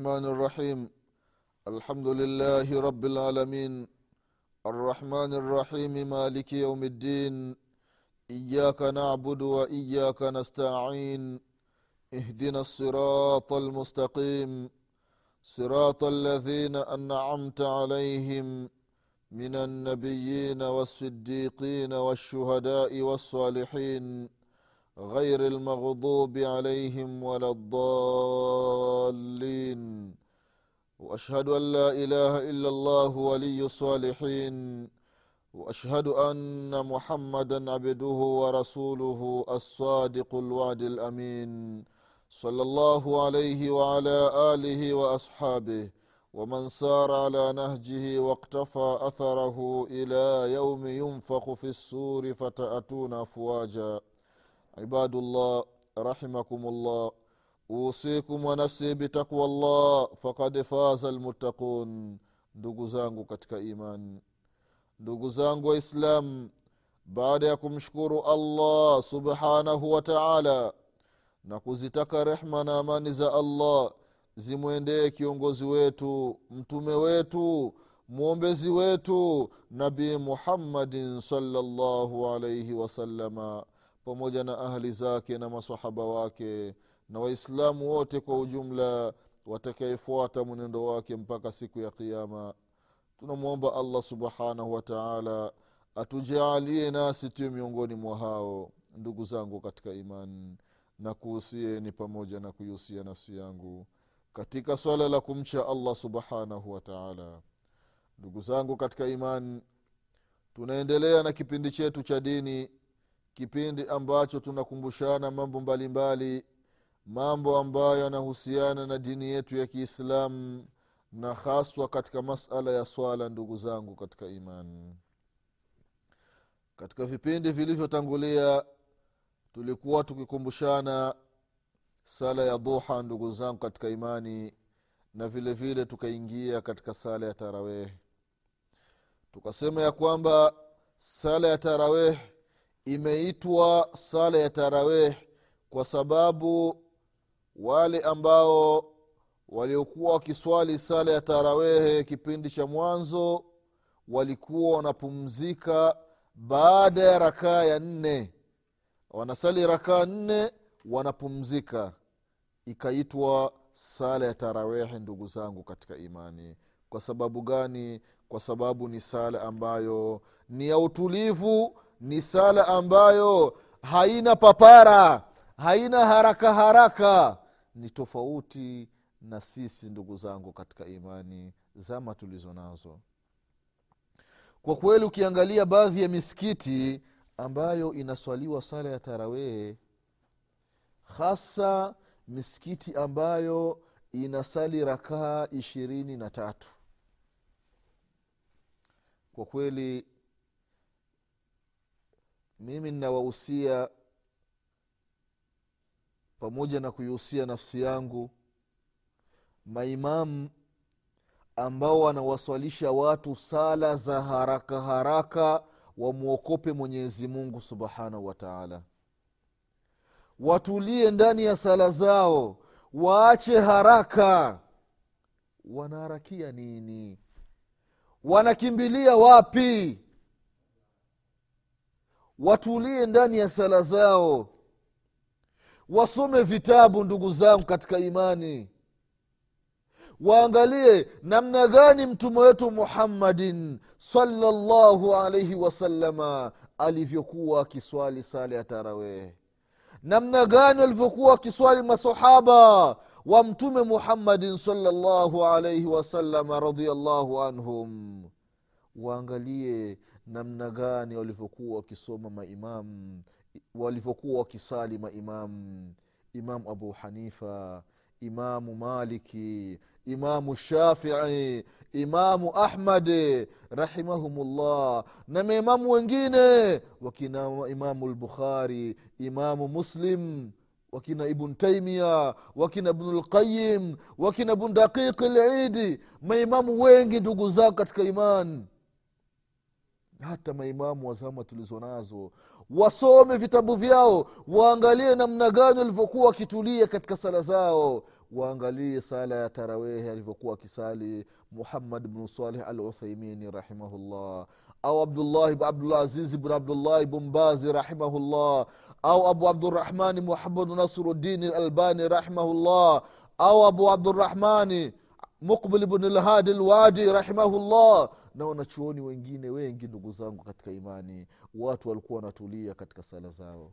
الرحمن الرحيم. الحمد لله رب العالمين. الرحمن الرحيم مالك يوم الدين. إياك نعبد وإياك نستعين. اهدنا الصراط المستقيم. صراط الذين أنعمت عليهم من النبيين والصديقين والشهداء والصالحين. غير المغضوب عليهم ولا الضالين. وأشهد أن لا إله إلا الله ولي الصالحين. وأشهد أن محمدا عبده ورسوله الصادق الوعد الأمين. صلى الله عليه وعلى آله وأصحابه ومن سار على نهجه واقتفى أثره إلى يوم ينفخ في السور فتأتون افواجا. عباد الله رحمكم الله اوصيكم ونفسي بتقوى الله فقد فاز المتقون ndugu zangu katika imani ndugu zangu waislam baada ya kumshukuru allah subhanahu wa taala na kuzitaka rehma na amani za allah zimwendee kiongozi wetu mtume wetu mwombezi wetu nabii muhammadin salllahu alaihi wasalama pamoja na ahli zake na masahaba wake na waislamu wote kwa ujumla watakayefuata mwenendo wake mpaka siku ya kiama tunamwomba allah subhanahu wataala atujaalie nasi tuwe miongoni mwa hao ndugu zangu katika imani na kuhusieni pamoja na kuihusia nafsi yangu katika swala la kumcha allah subhanahu wataala ndugu zangu katika imani tunaendelea na kipindi chetu cha dini kipindi ambacho tunakumbushana mambo mbalimbali mbali, mambo ambayo yanahusiana na dini yetu ya kiislamu na haswa katika masala ya swala ndugu zangu katika imani. Katika vipindi vilivyotangulia tulikuwa tukikumbushana sala ya duha ndugu zangu katika imani na vile vile tukaingia katika sala ya tarawehi tukasema ya kwamba sala ya taraweh imeitwa sala ya tarawih kwa sababu wale ambao waliokuwa wakiswali sala ya tarawehe kipindi cha mwanzo walikuwa wanapumzika baada ya rakaa ya nne. Wanasali rakaa nne wanapumzika. Ikaitwa sala ya tarawehe ndugu zangu katika imani. Kwa sababu gani? Kwa sababu ni sala ambayo ni ya utulivu ni sala ambayo haina papara haina haraka haraka. Ni tofauti na sisi ndugu zangu katika imani zama tulizo nazo. Kwa kweli ukiangalia baadhi ya misikiti ambayo inaswaliwa sala ya tarawehe hasa misikiti ambayo inasali rakaa ishirini na tatu. Kwa kweli mimi ninawahusia pamoja na kuihusia nafsi yangu maimamu ambao wanawaswalisha watu sala za haraka haraka wamwokope mwenyezi mungu subhanahu wa taala. Watulie ndani ya sala zao waache haraka. Wanaharakia nini? Wanakimbilia wapi watulie ndani ya sala zao. Wasome vitabu ndugu zangu katika imani. Waangalie namna gani mtume wetu muhammadin salllahu alaihi wasalama alivyokuwa akiswali sala ya tarawehe namna gani walivyokuwa wakiswali masahaba wa mtume muhammadin salllahu alaihi wasalama radiallahu anhum. Waangalie namna gani walivyokuwa wakisoma maimamu walivyokuwa wakisali maimamu imamu abu hanifa imamu maliki imamu shafii imamu ahmadi rahimahumullah na maimamu wengine wakina imamu lbukhari imamu muslim wakina ibn taimia wakina ibnu lqayim wakina ibn daqiqi lidi maimamu wengi ndugu zao katika imani hata maimamu wa zama tulizo nazo wasome vitabu vyao waangalie namna gani walivyokuwa wakitulia katika sala zao waangalie sala ya tarawehi alivyokuwa akisali muhammad bnu salih al uthaimini rahimahullah au abdullahi abdulazizi bn abdullahi bumbazi rahimahullah au abu abdurahmani muhamadu nasrudini albani rahimahullah au abu abdurahmani muqbil bn lhadi lwadi rahimahullah na wanachuoni wengine wengi ndugu zangu katika imani. Watu walikuwa wanatulia katika sala zao.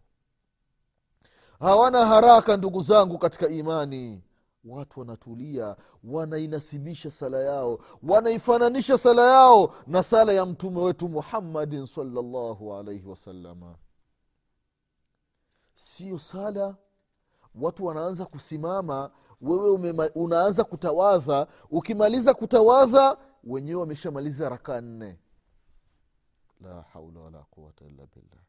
Hawana haraka ndugu zangu katika imani. Watu wanatulia wanainasibisha sala yao wanaifananisha sala yao na sala ya mtume wetu muhammadin salllahu alaihi wasalama sio sala. Watu wanaanza kusimama wewe unaanza kutawadha. Ukimaliza kutawadha wenyewe wameshamaliza rakaa nne. La haula wala quwata illa billah.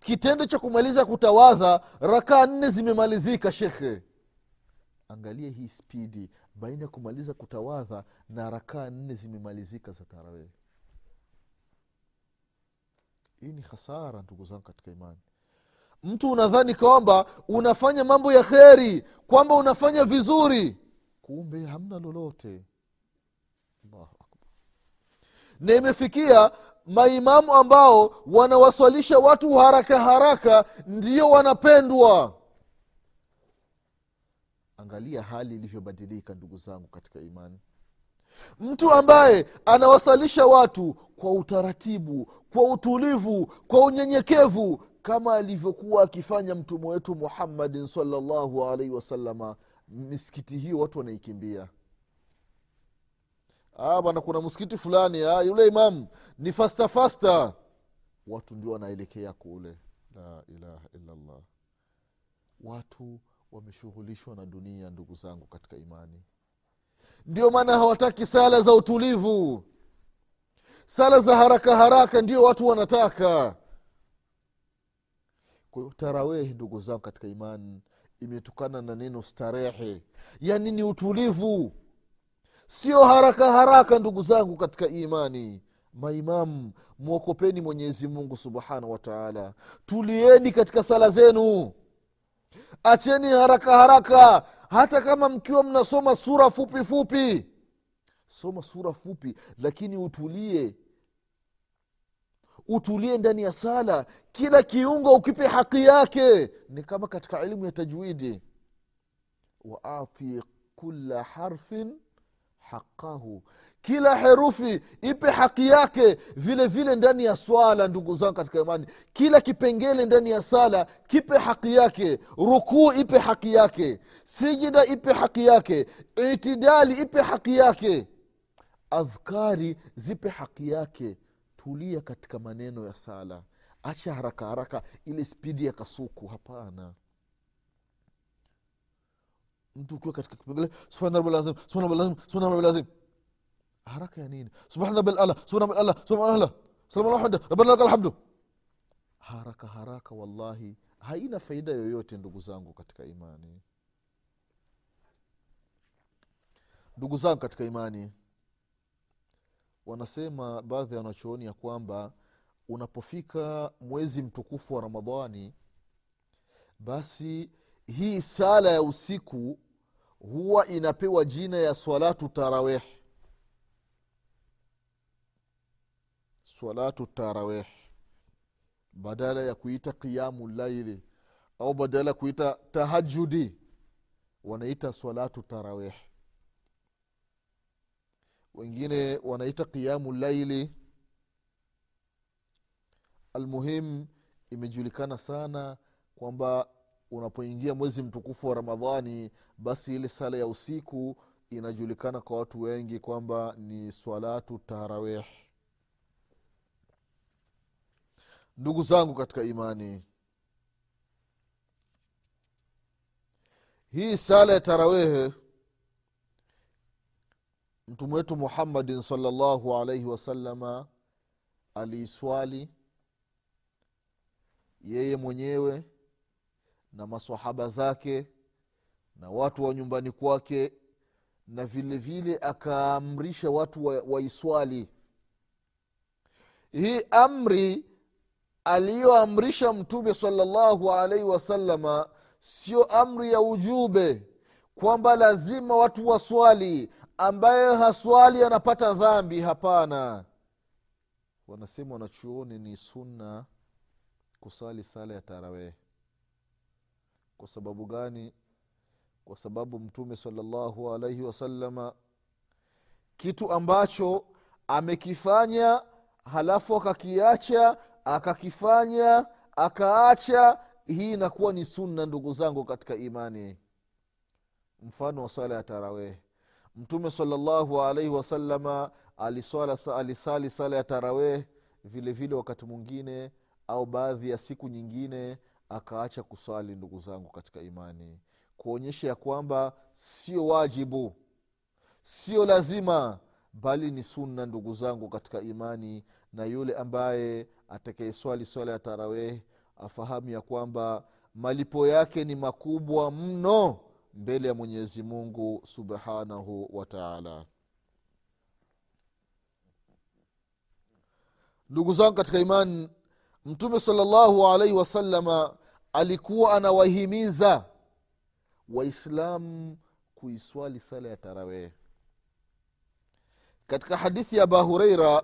Kitendo cha kumaliza kutawadha rakaa nne zimemalizika shekhe. Angalia hii spidi baina ya kumaliza kutawadha na rakaa nne zimemalizika za tarawehi hii ni hasara ndugu zangu katika imani. Mtu unadhani kwamba unafanya mambo ya kheri kwamba unafanya vizuri kumbe hamna lolote na imefikia maimamu ambao wanawaswalisha watu haraka haraka ndio wanapendwa. Angalia hali ilivyobadilika ndugu zangu katika imani. Mtu ambaye anawasalisha watu kwa utaratibu kwa utulivu kwa unyenyekevu kama alivyokuwa akifanya mtume wetu muhammadin salllahu alaihi wasalama misikiti hiyo watu wanaikimbia bwana kuna msikiti fulani ah, yule imam ni fasta fasta watu ndio wanaelekea kule. La ilaha illallah. Watu wameshughulishwa na dunia ndugu zangu katika imani. Ndio maana hawataki sala za utulivu. Sala za haraka haraka ndio watu wanataka. Kwa tarawehi ndugu zangu katika imani imetokana na neno starehe. Yaani ni utulivu sio haraka haraka ndugu zangu katika imani. Maimamu mwokopeni mwenyezi mungu subhanahu wataala tulieni katika sala zenu. Acheni haraka haraka hata kama mkiwa mnasoma sura fupi fupi. Soma sura fupi lakini utulie. Utulie ndani ya sala. Kila kiungo ukipe haki yake. Ni kama katika elimu ya tajwidi. Waati kula harfin haqahu kila herufi ipe haki yake vile vile ndani ya swala ndugu zangu katika imani. Kila kipengele ndani ya sala kipe haki yake. Rukuu ipe haki yake. Sijida ipe haki yake. Itidali ipe haki yake. Adhkari zipe haki yake. Tulia katika maneno ya sala. Acha haraka haraka ile spidi ya kasuku. Hapana mtu ukiwa katika kipengele subhana haraka ya nini? Subhana rabbil ala subhana hamdu. Haraka haraka wallahi haina faida yoyote ndugu zangu katika imani. Ndugu zangu katika imani wanasema baadhi ya wanachooni ya kwamba unapofika mwezi mtukufu wa ramadhani basi hii sala ya usiku huwa inapewa jina ya swalatu tarawih. Swalatu tarawih. Badala ya kuita qiyamu laili au badala ya kuita tahajudi wanaita swalatu tarawih. Wengine wanaita qiyamu laili. Almuhim imejulikana sana kwamba unapoingia mwezi mtukufu wa ramadhani basi ile sala ya usiku inajulikana kwa watu wengi kwamba ni swalatu tarawih. Ndugu zangu katika imani hii sala ya tarawehe mtume wetu muhammadin salllahu alaihi wasalama aliiswali yeye mwenyewe na masahaba zake na watu wa nyumbani kwake na vile vile akaamrisha watu waiswali wa hii amri aliyoamrisha mtume salallahu alaihi wasalama sio amri ya ujube kwamba lazima watu waswali. Ambaye haswali anapata dhambi hapana. Wanasema wanachuoni ni sunna kusali sala ya taraweh kwa sababu gani? Kwa sababu mtume salallahu alaihi wasalama kitu ambacho amekifanya halafu akakiacha akakifanya akaacha hii inakuwa ni sunna ndugu zangu katika imani. Mfano wa sala ya taraweh mtume salallahu alaihi wasalama alisali sala ya taraweh vile vile wakati mwingine au baadhi ya siku nyingine akaacha kuswali ndugu zangu katika imani. Kuonyesha ya kwamba sio wajibu sio lazima bali ni sunna ndugu zangu katika imani. Na yule ambaye atakayeswali swala ya taraweh afahamu ya kwamba malipo yake ni makubwa mno mbele ya mwenyezi mungu subhanahu wa taala. Ndugu zangu katika imani mtume salllahu alaihi wasalama alikuwa anawahimiza waislamu kuiswali sala ya taraweh katika hadithi ya aba hureira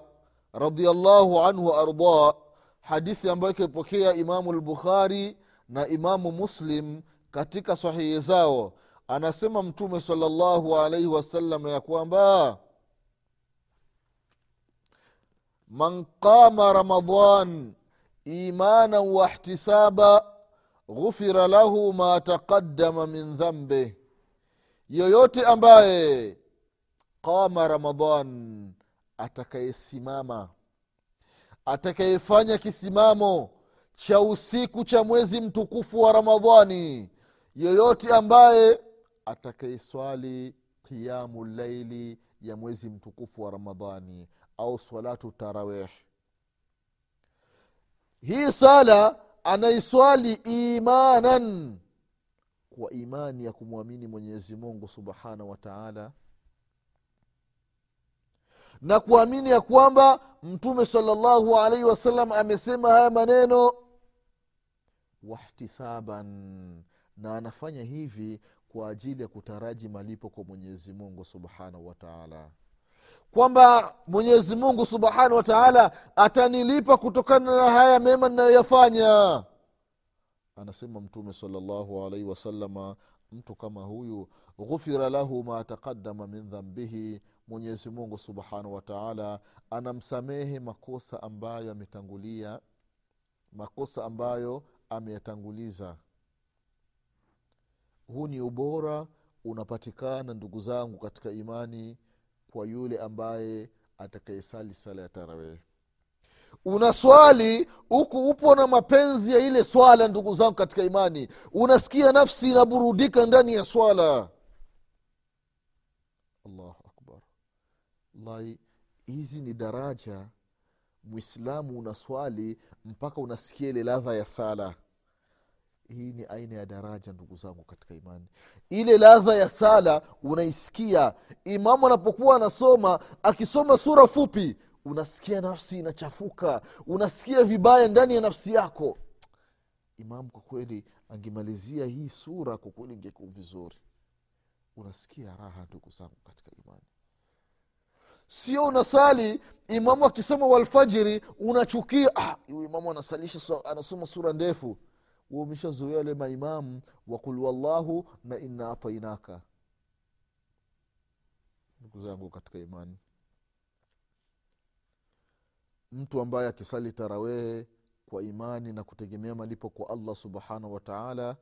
radiallahu anhu waardah hadithi ambayo ikipokea imamu lbukhari na imamu muslim katika sahihi zao anasema mtume salllahu alaihi wasallam ya kwamba man qama ramadan imanan wahtisaba ghufira lahu ma taqaddama min dhambe yoyote ambaye qama ramadan atakayesimama atakayefanya kisimamo cha usiku cha mwezi mtukufu wa ramadhani yoyote ambaye atakayeswali qiyamu laili ya mwezi mtukufu wa ramadhani au salatu tarawih. Hii sala anaiswali imanan. Kwa imani ya kumwamini mwenyezi mungu subhanahu wa taala. Na kuamini ya kwamba mtume salllahu alaihi wasallam amesema haya maneno. Wahtisaban. Na anafanya hivi kwa ajili ya kutaraji malipo kwa mwenyezi mungu subhanahu wa taala kwamba mwenyezi mungu subhanahu wa taala atanilipa kutokana na haya mema ninayoyafanya. Anasema mtume salllahu alaihi wasalama mtu kama huyu ghufira lahu ma taqadama min dhambihi mwenyezi mungu subhanahu wa taala anamsamehe makosa ambayo ametangulia makosa ambayo ameyatanguliza. Huu ni ubora unapatikana ndugu zangu katika imani kwa yule ambaye atakayesali sala ya tarawehi unaswali huku upo na mapenzi ya ile swala ndugu zangu katika imani. Unasikia nafsi inaburudika ndani ya swala. Allahu akbar. Wallahi hizi ni daraja. Mwislamu unaswali mpaka unasikia ile ladha ya sala hii ni aina ya daraja ndugu zangu katika imani. Ile ladha ya sala unaisikia. Imamu anapokuwa anasoma akisoma sura fupi unasikia nafsi inachafuka. Unasikia vibaya ndani ya nafsi yako. Imamu kwa kweli angemalizia hii sura kwa kweli ingekuwa vizuri. Unasikia raha ndugu zangu katika imani. Sio unasali imamu akisoma walfajiri unachukia. Ah, imamu anasalisha anasoma sura ndefu umeshazoea le maimamu wakul wallahu na inna atainaka. Ndugu zangu katika imani. Mtu ambaye akisali tarawehe kwa imani na kutegemea malipo kwa allah subhanahu wataala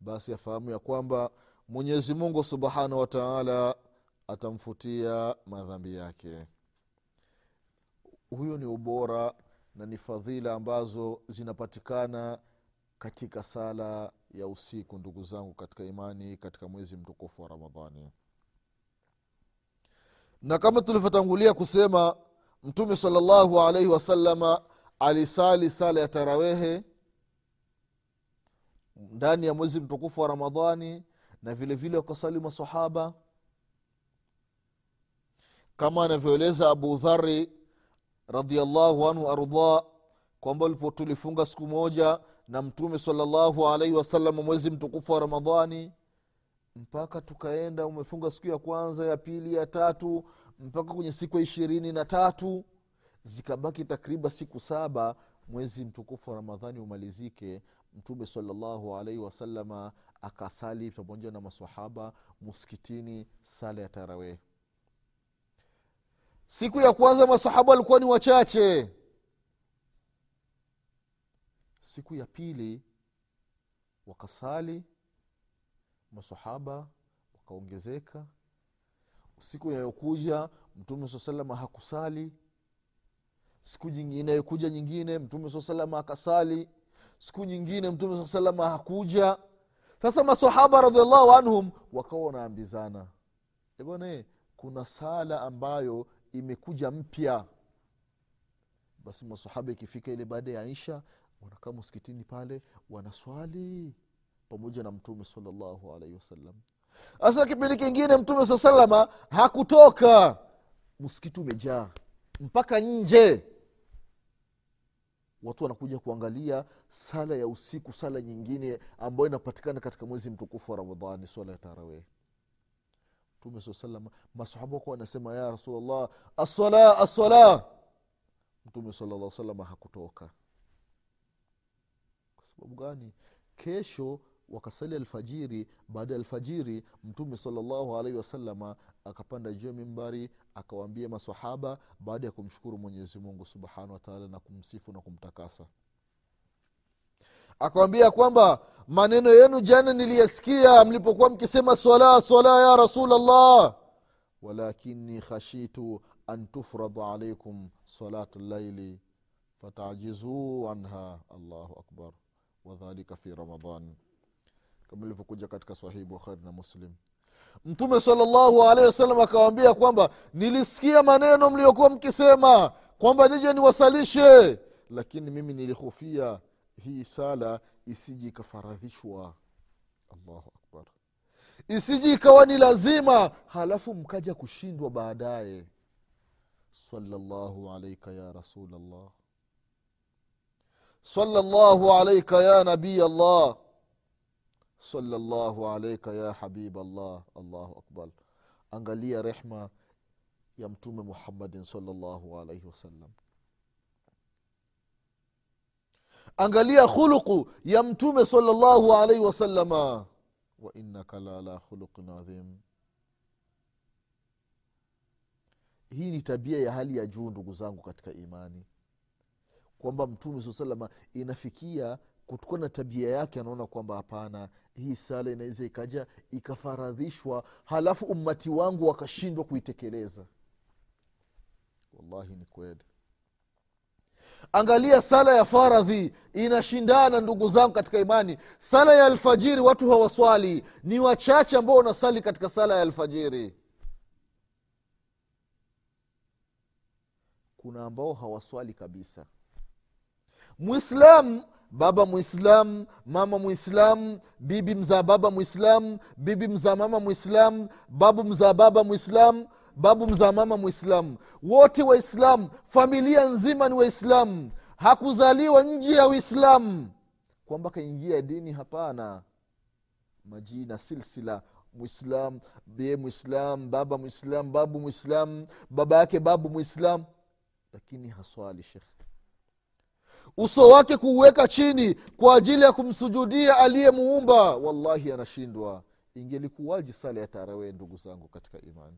basi afahamu ya kwamba mwenyezi mungu subhanahu wataala atamfutia madhambi yake. Huyo ni ubora na ni fadhila ambazo zinapatikana katika sala ya usiku ndugu zangu katika imani katika mwezi mtukufu wa ramadhani. Na kama tulivyotangulia kusema mtume salllahu alaihi wasalama alisali sala ya tarawehe ndani ya mwezi mtukufu wa ramadhani na vile vile wakasali masahaba kama anavyoeleza abu dhari radiallahu anhu ardha kwamba tulifunga siku moja na mtume salllahu alaihi wasallam mwezi mtukufu wa ramadhani mpaka tukaenda umefunga siku ya kwanza ya pili ya tatu mpaka kwenye siku ya ishirini na tatu zikabaki takriban siku saba mwezi mtukufu wa ramadhani umalizike mtume salllahu alaihi wasalama akasali pamoja na masahaba muskitini sala ya taraweh siku ya kwanza masahaba walikuwa ni wachache siku ya pili wakasali masahaba wakaongezeka. Siku inayokuja mtume saa salama hakusali. Siku inayokuja nyingine mtume saa salama akasali. Siku nyingine mtume saa salama hakuja. Sasa masahaba radiallahu anhum wakawa wanaambizana. Bwana kuna sala ambayo imekuja mpya. Basi masahaba ikifika ile baada ya isha wanakaa msikitini pale wanaswali pamoja na mtume salllahu alaihi wasallam. Hasa kipindi kingine mtume saa salama hakutoka. Msikiti umejaa mpaka nje. Watu wanakuja kuangalia sala ya usiku sala nyingine ambayo inapatikana katika mwezi mtukufu wa ramadhani swala ya tarawih. Mtume saa salama masahaba wako wanasema ya rasulllah assala assala mtume salalla salama hakutoka sababu gani? Kesho wakasali alfajiri baada ya alfajiri mtume salllahu alaihi wasalama akapanda juu ya mimbari akawaambia masahaba baada ya kumshukuru mwenyezi mungu subhanahu wataala na kumsifu na kumtakasa. Akawambia kwamba maneno yenu jana niliyasikia mlipokuwa mkisema swala swala ya rasulllah walakini khashitu an tufrada alaikum salatu llaili fatajizuu anha allahu akbar wadhalika fi ramadan kama ilivyokuja katika sahihi bukhari na muslim. Mtume salllahu alehi wasallam akawambia kwamba nilisikia maneno mliokuwa mkisema kwamba nije niwasalishe. Lakini mimi nilihofia hii sala isiji ikafaradhishwa. Allahu akbar. Isiji ikawa ni lazima halafu mkaja kushindwa baadaye. Salllahu alaika ya rasulllah salllahu alaika ya الله allah salllahu alaika ya habib allah allahu akbar. Angalia rehma ya mtume muhammadin salllahu alaihi wasallam. Angalia khuluqu ya mtume salllahu alaihi wasalama wa innaka laala khuluqin adhim. Hii ni tabia ya hali ya juu ndugu zangu katika imani kwamba mtume saa salama inafikia kutokana na tabia yake anaona kwamba hapana hii sala inaweza ikaja ikafaradhishwa halafu ummati wangu wakashindwa kuitekeleza. Wallahi ni kweli. Angalia sala ya faradhi inashindana ndugu zangu katika imani. Sala ya alfajiri watu hawaswali. Ni wachache ambao wanasali katika sala ya alfajiri. Kuna ambao hawaswali kabisa mwislam baba mwislam mama mwislam bibi mzaa baba mwislam bibi mzaa mama mwislam babu mzaa baba mwislam babu mzaa mama mwislam wote waislamu familia nzima ni waislamu hakuzaliwa nje ya uislamu kwamba kaingia dini hapana. Majina silsila. Mwislam be mwislam baba mwislam babu mwislam baba yake babu mwislam lakini haswali shekhe uso wake kuuweka chini kwa ajili ya kumsujudia aliyemuumba. Wallahi anashindwa. Ingelikuwaji sala ya tarawee ndugu zangu katika imani?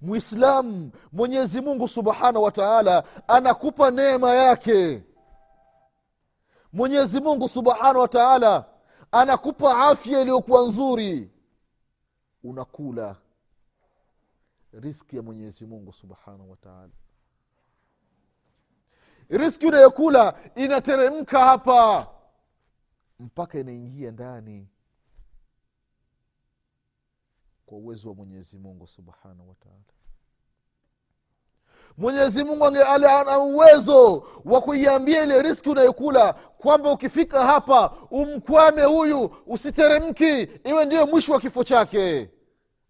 Mwislamu mwenyezi mungu subhanahu wa taala anakupa neema yake. Mwenyezi mungu subhanahu wa taala anakupa afya iliyokuwa nzuri. Unakula. Riski ya mwenyezi mungu subhanahu wa taala riski unayokula inateremka hapa. Mpaka inaingia ndani kwa uwezo wa mwenyezi mungu subhanahu wataala mwenyezi mungu ana uwezo wa kuiambia ile riski unayokula kwamba ukifika hapa umkwame huyu usiteremki iwe ndiyo mwisho wa kifo chake.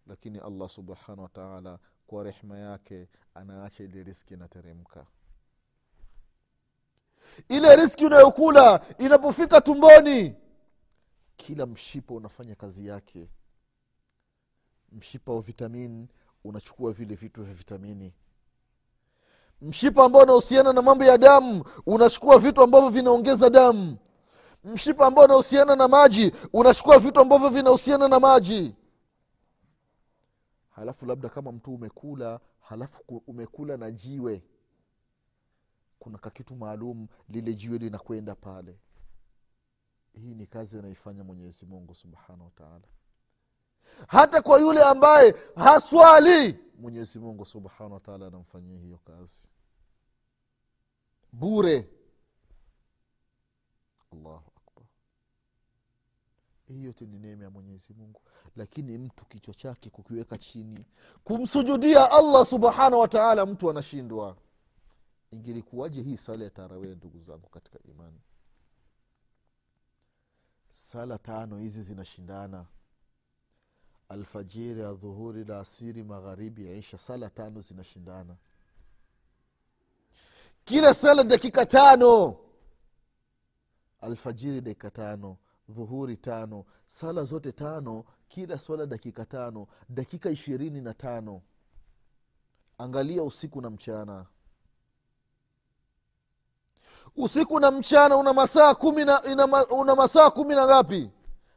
Lakini allah subhanahu wataala kwa rehma yake anaacha ile riski inateremka ile riski unayokula inapofika tumboni kila mshipa unafanya kazi yake. Mshipa wa vitamini unachukua vile vitu vya vitamini. Mshipa ambao unahusiana na mambo ya damu unachukua vitu ambavyo vinaongeza damu. Mshipa ambao unahusiana na maji unachukua vitu ambavyo vinahusiana na maji. Halafu labda kama mtu umekula halafu umekula na jiwe kuna kakitu maalum lile jiwe linakwenda pale. Hii ni kazi anaifanya mwenyezi mungu subhanahu wataala hata kwa yule ambaye haswali mwenyezi mungu subhanahu wataala anamfanyia hiyo kazi. Bure. Allahu akbar. Hii yote ni neema ya mwenyezi mungu. Lakini mtu kichwa chake kukiweka chini kumsujudia allah subhanahu wataala mtu anashindwa ingelikuwaje hii sala ya tarawee ndugu zangu katika imani? Sala tano hizi zinashindana. Alfajiri adhuhuri la asiri magharibi isha sala tano zinashindana. Kila sala dakika tano. Alfajiri dakika tano dhuhuri tano sala zote tano kila swala dakika tano dakika ishirini na tano. Angalia usiku na mchana usiku na mchana una masaa kumi na ina una masaa kumi na ngapi?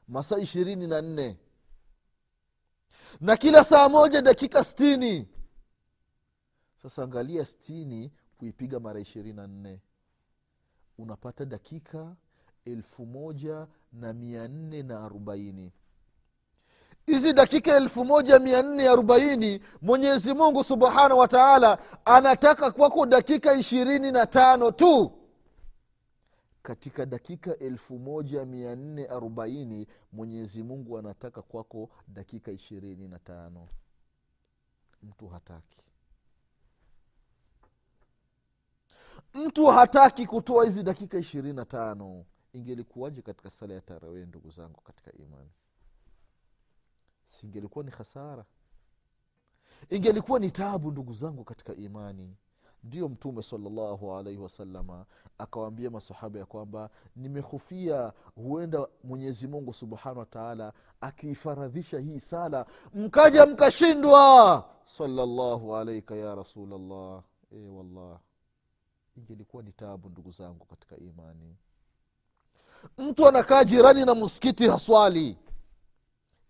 Masaa ishirini na nne. Na kila saa moja dakika stini sasa angalia stini kuipiga mara ishirini na nne. Unapata dakika elfu moja na mia nne na arobaini. Hizi dakika elfu moja mia nne arobaini mwenyezi mungu subhanahu wa taala anataka kwako dakika ishirini na tano tu katika dakika elfu moja mia nne arobaini mwenyezi mungu anataka kwako dakika ishirini na tano. Mtu hataki. Mtu hataki kutoa hizi dakika ishirini na tano. Ingelikuwaje katika sala ya tarawee ndugu zangu katika imani? Singelikuwa ni hasara ingelikuwa ni tabu ndugu zangu katika imani ndiyo mtume salllahu alaihi wasalama akawaambia masahaba ya kwamba nimehofia huenda mwenyezi mungu subhanahu wataala akiifaradhisha hii sala mkaja mkashindwa. Salllahu alaika ya rasulllah e wallah ingelikuwa ni tabu ndugu zangu katika imani. Mtu anakaa jirani na msikiti haswali.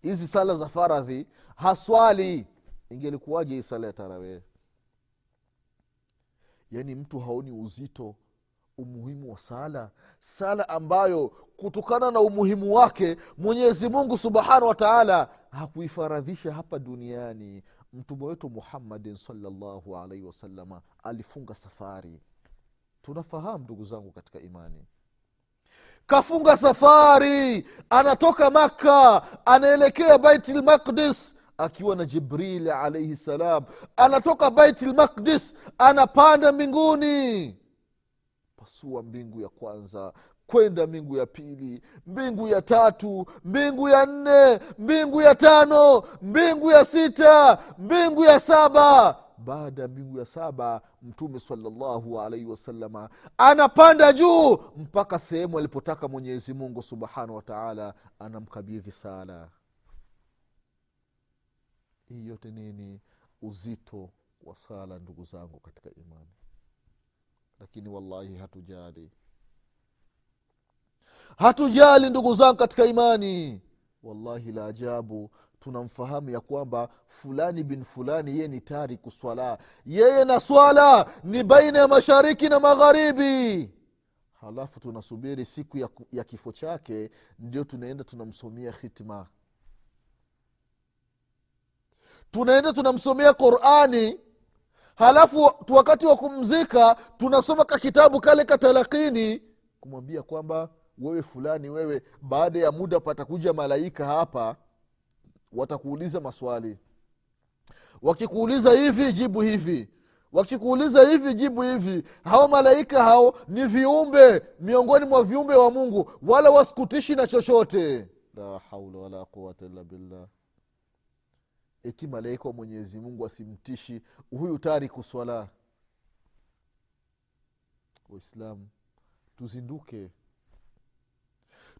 Hizi sala za faradhi haswali. Ingelikuwaje hii sala ya tarawee yaani mtu haoni uzito umuhimu wa sala. Sala ambayo kutokana na umuhimu wake mwenyezi mungu subhanahu wa taala hakuifaradhisha hapa duniani. Mtume wetu muhammadin salllahu alaihi wasalama alifunga safari. Tunafahamu ndugu zangu katika imani. Kafunga safari anatoka makka anaelekea bait lmaqdis akiwa na jibril alaihi salam. Anatoka baiti lmaqdis anapanda mbinguni. Pasua mbingu ya kwanza kwenda mbingu ya pili mbingu ya tatu mbingu ya nne mbingu ya tano mbingu ya sita mbingu ya saba. Baada ya mbingu ya saba mtume salallahu alaihi wasalama anapanda juu mpaka sehemu alipotaka mwenyezi mungu subhanahu wataala anamkabidhi sala hii yote nini uzito wa sala ndugu zangu katika imani. Lakini wallahi hatujali. Hatujali ndugu zangu katika imani. Wallahi la ajabu tunamfahamu ya kwamba fulani bin fulani yeye ni tari kuswala. Yeye na swala ni baina ya mashariki na magharibi. Halafu tunasubiri siku ya, ya kifo chake ndio tunaenda tunamsomea khitma tunaenda tunamsomea qurani halafu wakati wa kumzika tunasoma ka kitabu kale katalakini kumwambia kwamba wewe fulani wewe baada ya muda patakuja malaika hapa watakuuliza maswali. Wakikuuliza hivi jibu hivi. Wakikuuliza hivi jibu hivi. Hao malaika hao ni viumbe miongoni mwa viumbe wa mungu wala wasikutishi na chochote. La haula wala quwata illa billah eti malaika wa mwenyezi mungu asimtishi. Huyu tariku swala. Waislamu tuzinduke.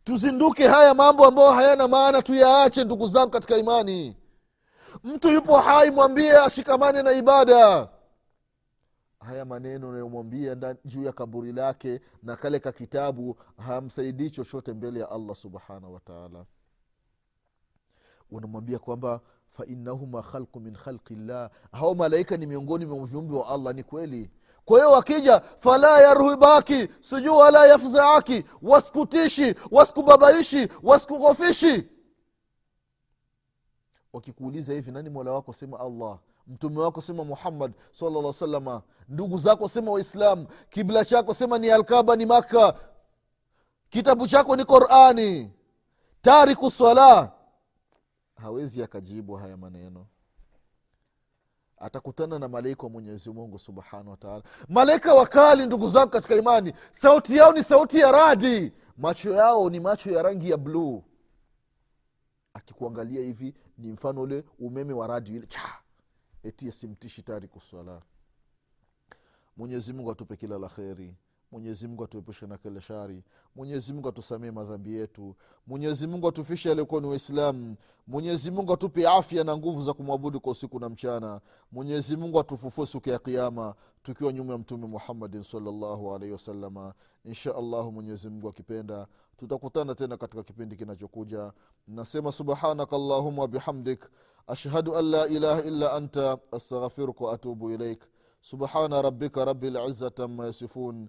Tuzinduke haya mambo ambayo hayana maana tuyaache ndugu zangu katika imani. Mtu yupo hai mwambie ashikamane na ibada. Haya maneno unayomwambia juu ya kaburi lake na kale ka kitabu hamsaidii chochote mbele ya allah subhanahu wataala unamwambia kwamba fainnahuma khalqu min khalqi llah hao malaika ni miongoni mwa viumbe wa allah ni kweli. Kwa hiyo wakija fala yarhibaki sijuu wala yafzaaki wasikutishi wasikubabaishi wasikughofishi. Wakikuuliza hivi nani mola wako? Sema allah. Mtume wako sema muhammad salalla salama ndugu zako sema waislam. Kibla chako sema ni alkaba ni makka. Kitabu chako ni qurani. Tariku sala hawezi akajibu haya maneno. Atakutana na malaika wa mwenyezi mungu subhanahu wataala malaika wakali ndugu zangu katika imani sauti yao ni sauti ya radi. Macho yao ni macho ya rangi ya bluu akikuangalia hivi ni mfano ule umeme wa radio ile cha! Eti asimtishi tari kuswala mwenyezi mungu atupe kila la kheri mwenyezi mungu atuepushe na kile shari. Mwenyezi mungu atusamee madhambi yetu. Mwenyezi mungu atufishe aliokuwa ni waislamu. Mwenyezi atupe afya na nguvu za kumwabudu kwa usiku na mchana. Mwenyezi atufufue siku ya kiama tukiwa nyuma ya mtume muhammadin salllahu alaihi wasalama insha allahu mwenyezimungu akipenda tutakutana tena katika kipindi kinachokuja. Nasema subhanaka allahuma wabihamdik ashhadu an la ilaha illa anta astaghfiruka waatubu ilaik. Subhana rabika rabi lizati ama yasifun